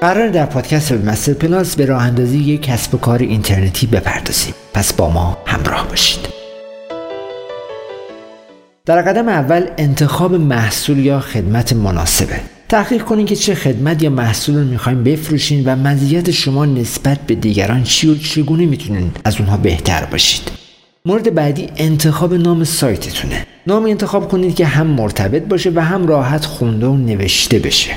قرار در پادکست مستر پلاس به راه اندازی یک کسب و کار اینترنتی بپردازیم. پس با ما همراه باشید. در قدم اول انتخاب محصول یا خدمت مناسبه. تحقیق کنید که چه خدمت یا محصول رو می‌خوایم بفروشین و مزیت شما نسبت به دیگران چی و چگونه می‌تونین از اونها بهتر باشید. مورد بعدی انتخاب نام سایتتونه. نام انتخاب کنید که هم مرتبط باشه و هم راحت خونده و نوشته بشه.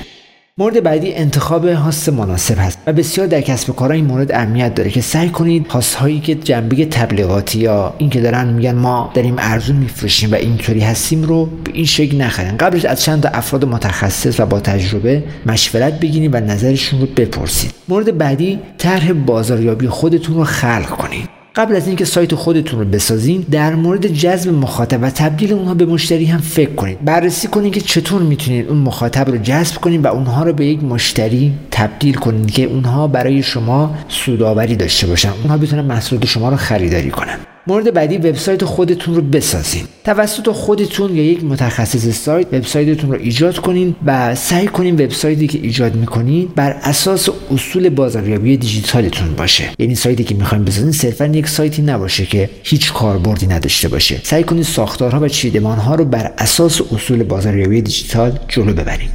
مورد بعدی انتخاب هاست مناسب هست و بسیار در کسب کارها این مورد اهمیت داره که سعی کنید هاست هایی که جنبه تبلیغاتی یا اینکه دارن میگن ما داریم ارزون میفروشیم و اینطوری هستیم رو به این شکل نخرین. قبلش از چند تا افراد متخصص و با تجربه مشورت بگیرید و نظرشون رو بپرسید. مورد بعدی طرح بازاریابی خودتون رو خلق کنید. قبل از اینکه سایت خودتون رو بسازین در مورد جذب مخاطب و تبدیل اونها به مشتری هم فکر کنید. بررسی کنید که چطور می‌تونید اون مخاطب رو جذب کنید و اونها رو به یک مشتری تبدیل کنید که اونها برای شما سودآوری داشته باشن. اونها بتونن محصولات شما رو خریداری کنن. مورد بعدی وبسایت خودتون رو بسازین. توسط خودتون یا یک متخصص سایت وبسایتتون رو ایجاد کنین و سعی کنین وبسایتی که ایجاد می‌کنین بر اساس اصول بازاریابی دیجیتالتون باشه. یعنی سایتی که می‌خواین بسازین صرفا یک سایتی نباشه که هیچ کاربردی نداشته باشه. سعی کنید ساختارها و چیدمانها رو بر اساس اصول بازاریابی دیجیتال جلو ببرین.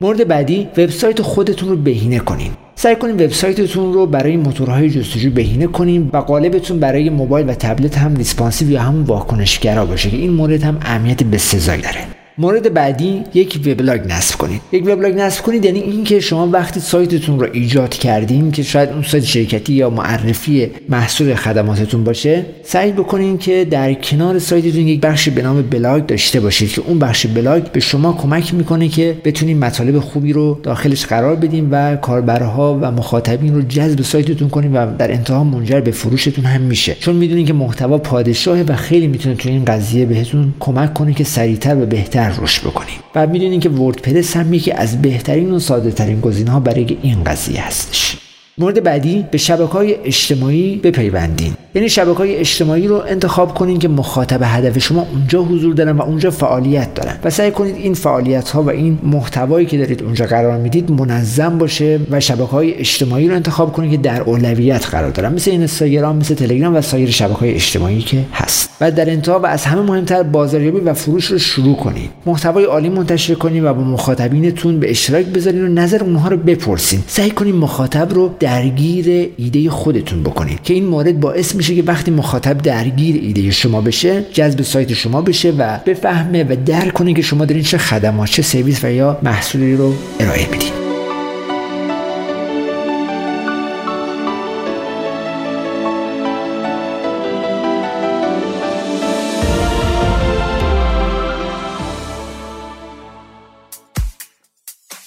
مورد بعدی وبسایت خودتون رو بهینه کنین. سعی کنید وبسایتتون رو برای موتورهای جستجو بهینه کنین و قالبتون برای موبایل و تبلت هم responsive یا همون واکنشگرا باشه که این مورد هم اهمیت بسزایی داره. مورد بعدی یک وبلاگ نصب کنید. یک وبلاگ نصب کنید یعنی اینکه شما وقتی سایتتون رو ایجاد کردین که شاید اون سایت شرکتی یا معرفی محصول خدماتتون باشه سعی بکنید که در کنار سایتتون یک بخش به نام بلاگ داشته باشید که اون بخش بلاگ به شما کمک می‌کنه که بتونید مطالب خوبی رو داخلش قرار بدین و کاربرها و مخاطبین رو جذب سایتتون کنید و در انتها منجر به فروشتون هم میشه. چون می‌دونید که محتوا پادشاهه و خیلی می‌تونه تو این قضیه بهتون کمک کنه که سریعتر و بهتر بیشتر رشد بکنیم. و می‌دونین که وردپرس هم یکی از بهترین و ساده ترین گزینه ها برای این قضیه هستش. مورد بعدی به شبکه های اجتماعی بپیوندین. یعنی شبکه های اجتماعی رو انتخاب کنین که مخاطب هدف شما اونجا حضور دارن و اونجا فعالیت دارن. و سعی کنید این فعالیت ها و این محتوایی که دارید اونجا قرار می‌دید منظم باشه و شبکه های اجتماعی رو انتخاب کنید که در اولویت قرار دارن. مثل اینستاگرام مثل تلگرام و سایر شبکه های اجتماعی که هست. و در انتها و از همه مهمتر بازاریابی و فروش رو شروع کنید. محتوای عالی منتشر کنید و با مخاطبینتون به اشتراک بذارین و نظر اونها رو بپرسین. سعی کنید مخاطب رو درگیر ایده خودتون بکنید که این مورد باعث میشه که وقتی مخاطب درگیر ایده شما بشه جذب سایت شما بشه و بفهمه و درک کنه که شما دارین چه خدمات چه سرویس و یا محصولی رو ارائه می‌دید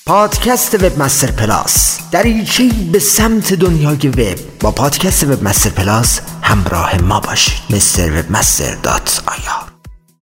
پادکست Webmaster Plus. دریچه به سمت دنیای وب. با پادکست Webmaster Plus همراه ما باشید. Mister Webmaster dot IR.